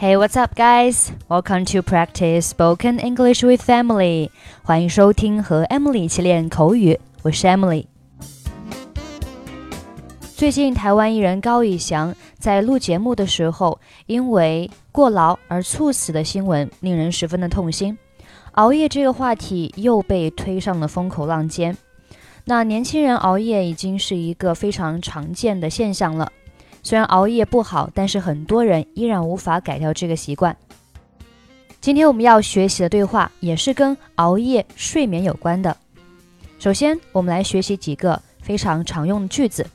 Hey, what's up, guys? Welcome to practice spoken English with Emily. 欢迎收听和 Emily 一起练口语。我是 Emily。最近，台湾艺人高以翔在录节目的时候，因为过劳而猝死的新闻，令人十分的痛心。熬夜这个话题又被推上了风口浪尖。那年轻人熬夜已经是一个非常常见的现象了。虽然熬夜不好，但是很多人依然无法改掉这个习惯。今天我们要学习的对话也是跟熬夜、睡眠有关的。首先，我们来学习几个非常常用的句子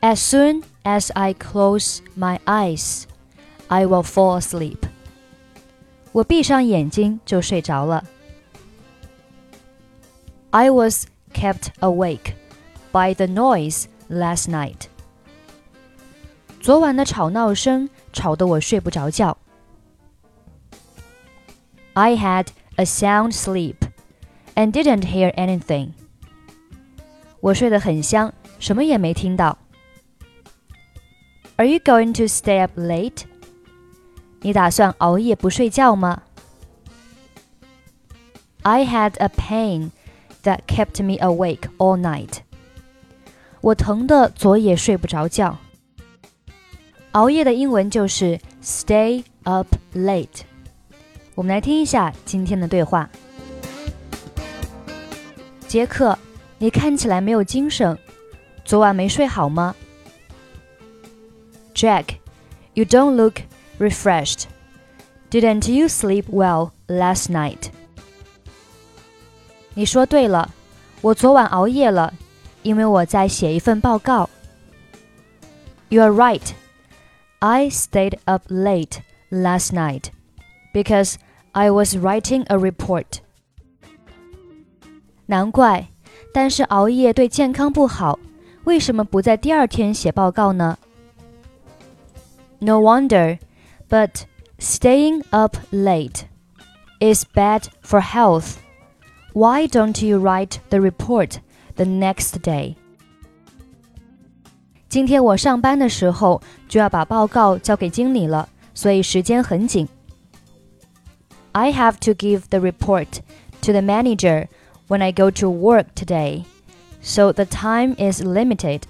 ：As soon as I close my eyes, I will fall asleep。我闭上眼睛就睡着了。I was kept awake by the noise last night。昨晚的吵闹声吵得我睡不着觉。I had a sound sleep and didn't hear anything。我睡得很香，什么也没听到。Are you going to stay up late？你打算熬夜不睡觉吗？I had a pain that kept me awake all night. 我疼得昨夜睡不着觉。熬夜的英文就是 stay up late。我们来听一下今天的对话。杰克，你看起来没有精神，昨晚没睡好吗？Jack, you don't look refreshed. Didn't you sleep well last night? 你说对了，我昨晚熬夜了，因为我在写一份报告。You're right. I stayed up late last night because I was writing a report. 难怪，但是熬夜对健康不好，为什么不在第二天写报告呢？No wonder, but staying up late is bad for health. Why don't you write the report the next day? 今天我上班的时候就要把报告交给经理了，所以时间很紧。I have to give the report to the manager when I go to work today, so the time is limited.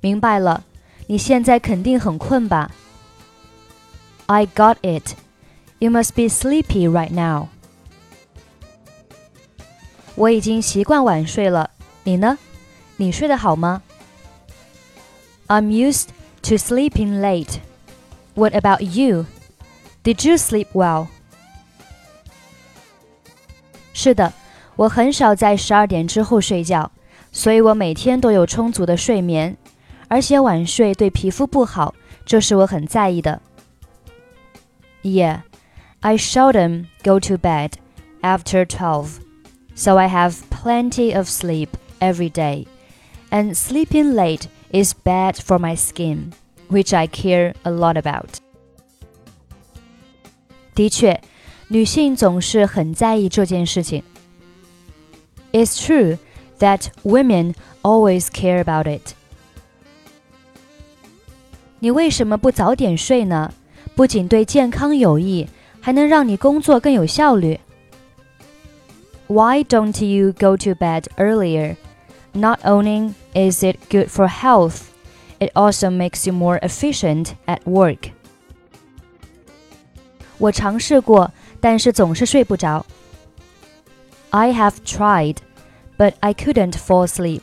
明白了，你现在肯定很困吧？I got it. You must be sleepy right now. 我已经习惯晚睡了，你呢？你睡得好吗？I'm used to sleeping late. What about you? Did you sleep well? 是的，我很少在十二点之后睡觉，所以我每天都有充足的睡眠，而且晚睡对皮肤不好，这是我很在意的。Yeah, I seldom go to bed after twelve so I have plenty of sleep every day. And sleeping late is bad for my skin, which I care a lot about. 的确，女性总是很在意这件事情。It's true that women always care about it. 你为什么不早点睡呢？不仅对健康有益，还能让你工作更有效率。 why don't you go to bed earlier? Not only is it good for health, it also makes you more efficient at work. 我尝试过，但是总是睡不着。I have tried, but I couldn't fall asleep.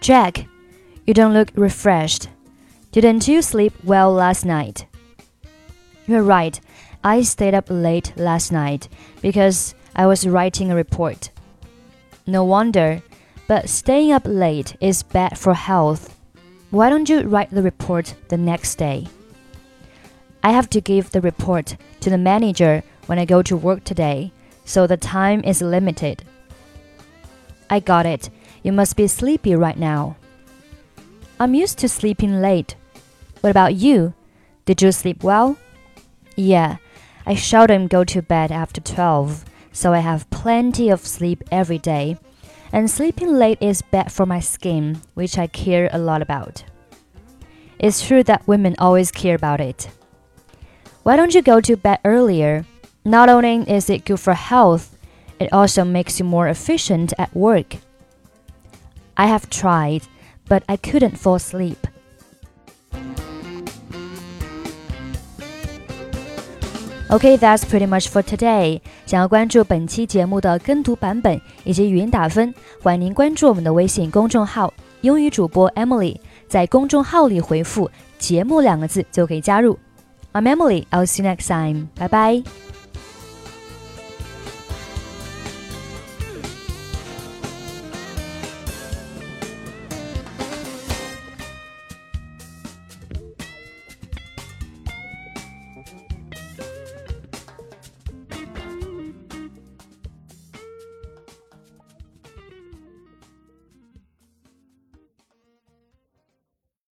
Jack, you don't look refreshed. Didn't you sleep well last night? You're right. I stayed up late last night because I was writing a report. No wonder, but staying up late is bad for health. Why don't you write the report the next day? I have to give the report to the manager when I go to work today, so the time is limited. I got it. You must be sleepy right now. I'm used to sleeping late. What about you? Did you sleep well? Yeah, I seldom go to bed after 12, so I have plenty of sleep every day. And sleeping late is bad for my skin, which I care a lot about. It's true that women always care about it. Why don't you go to bed earlier? Not only is it good for health, it also makes you more efficient at work. I have tried, but I couldn't fall asleep. Okay, that's pretty much for today. 想要关注本期节目的跟读版本以及语音打分，欢迎您关注我们的微信公众号“英语主播 Emily”。在公众号里回复“节目”两个字就可以加入。I'm Emily. I'll see you next time. Bye bye.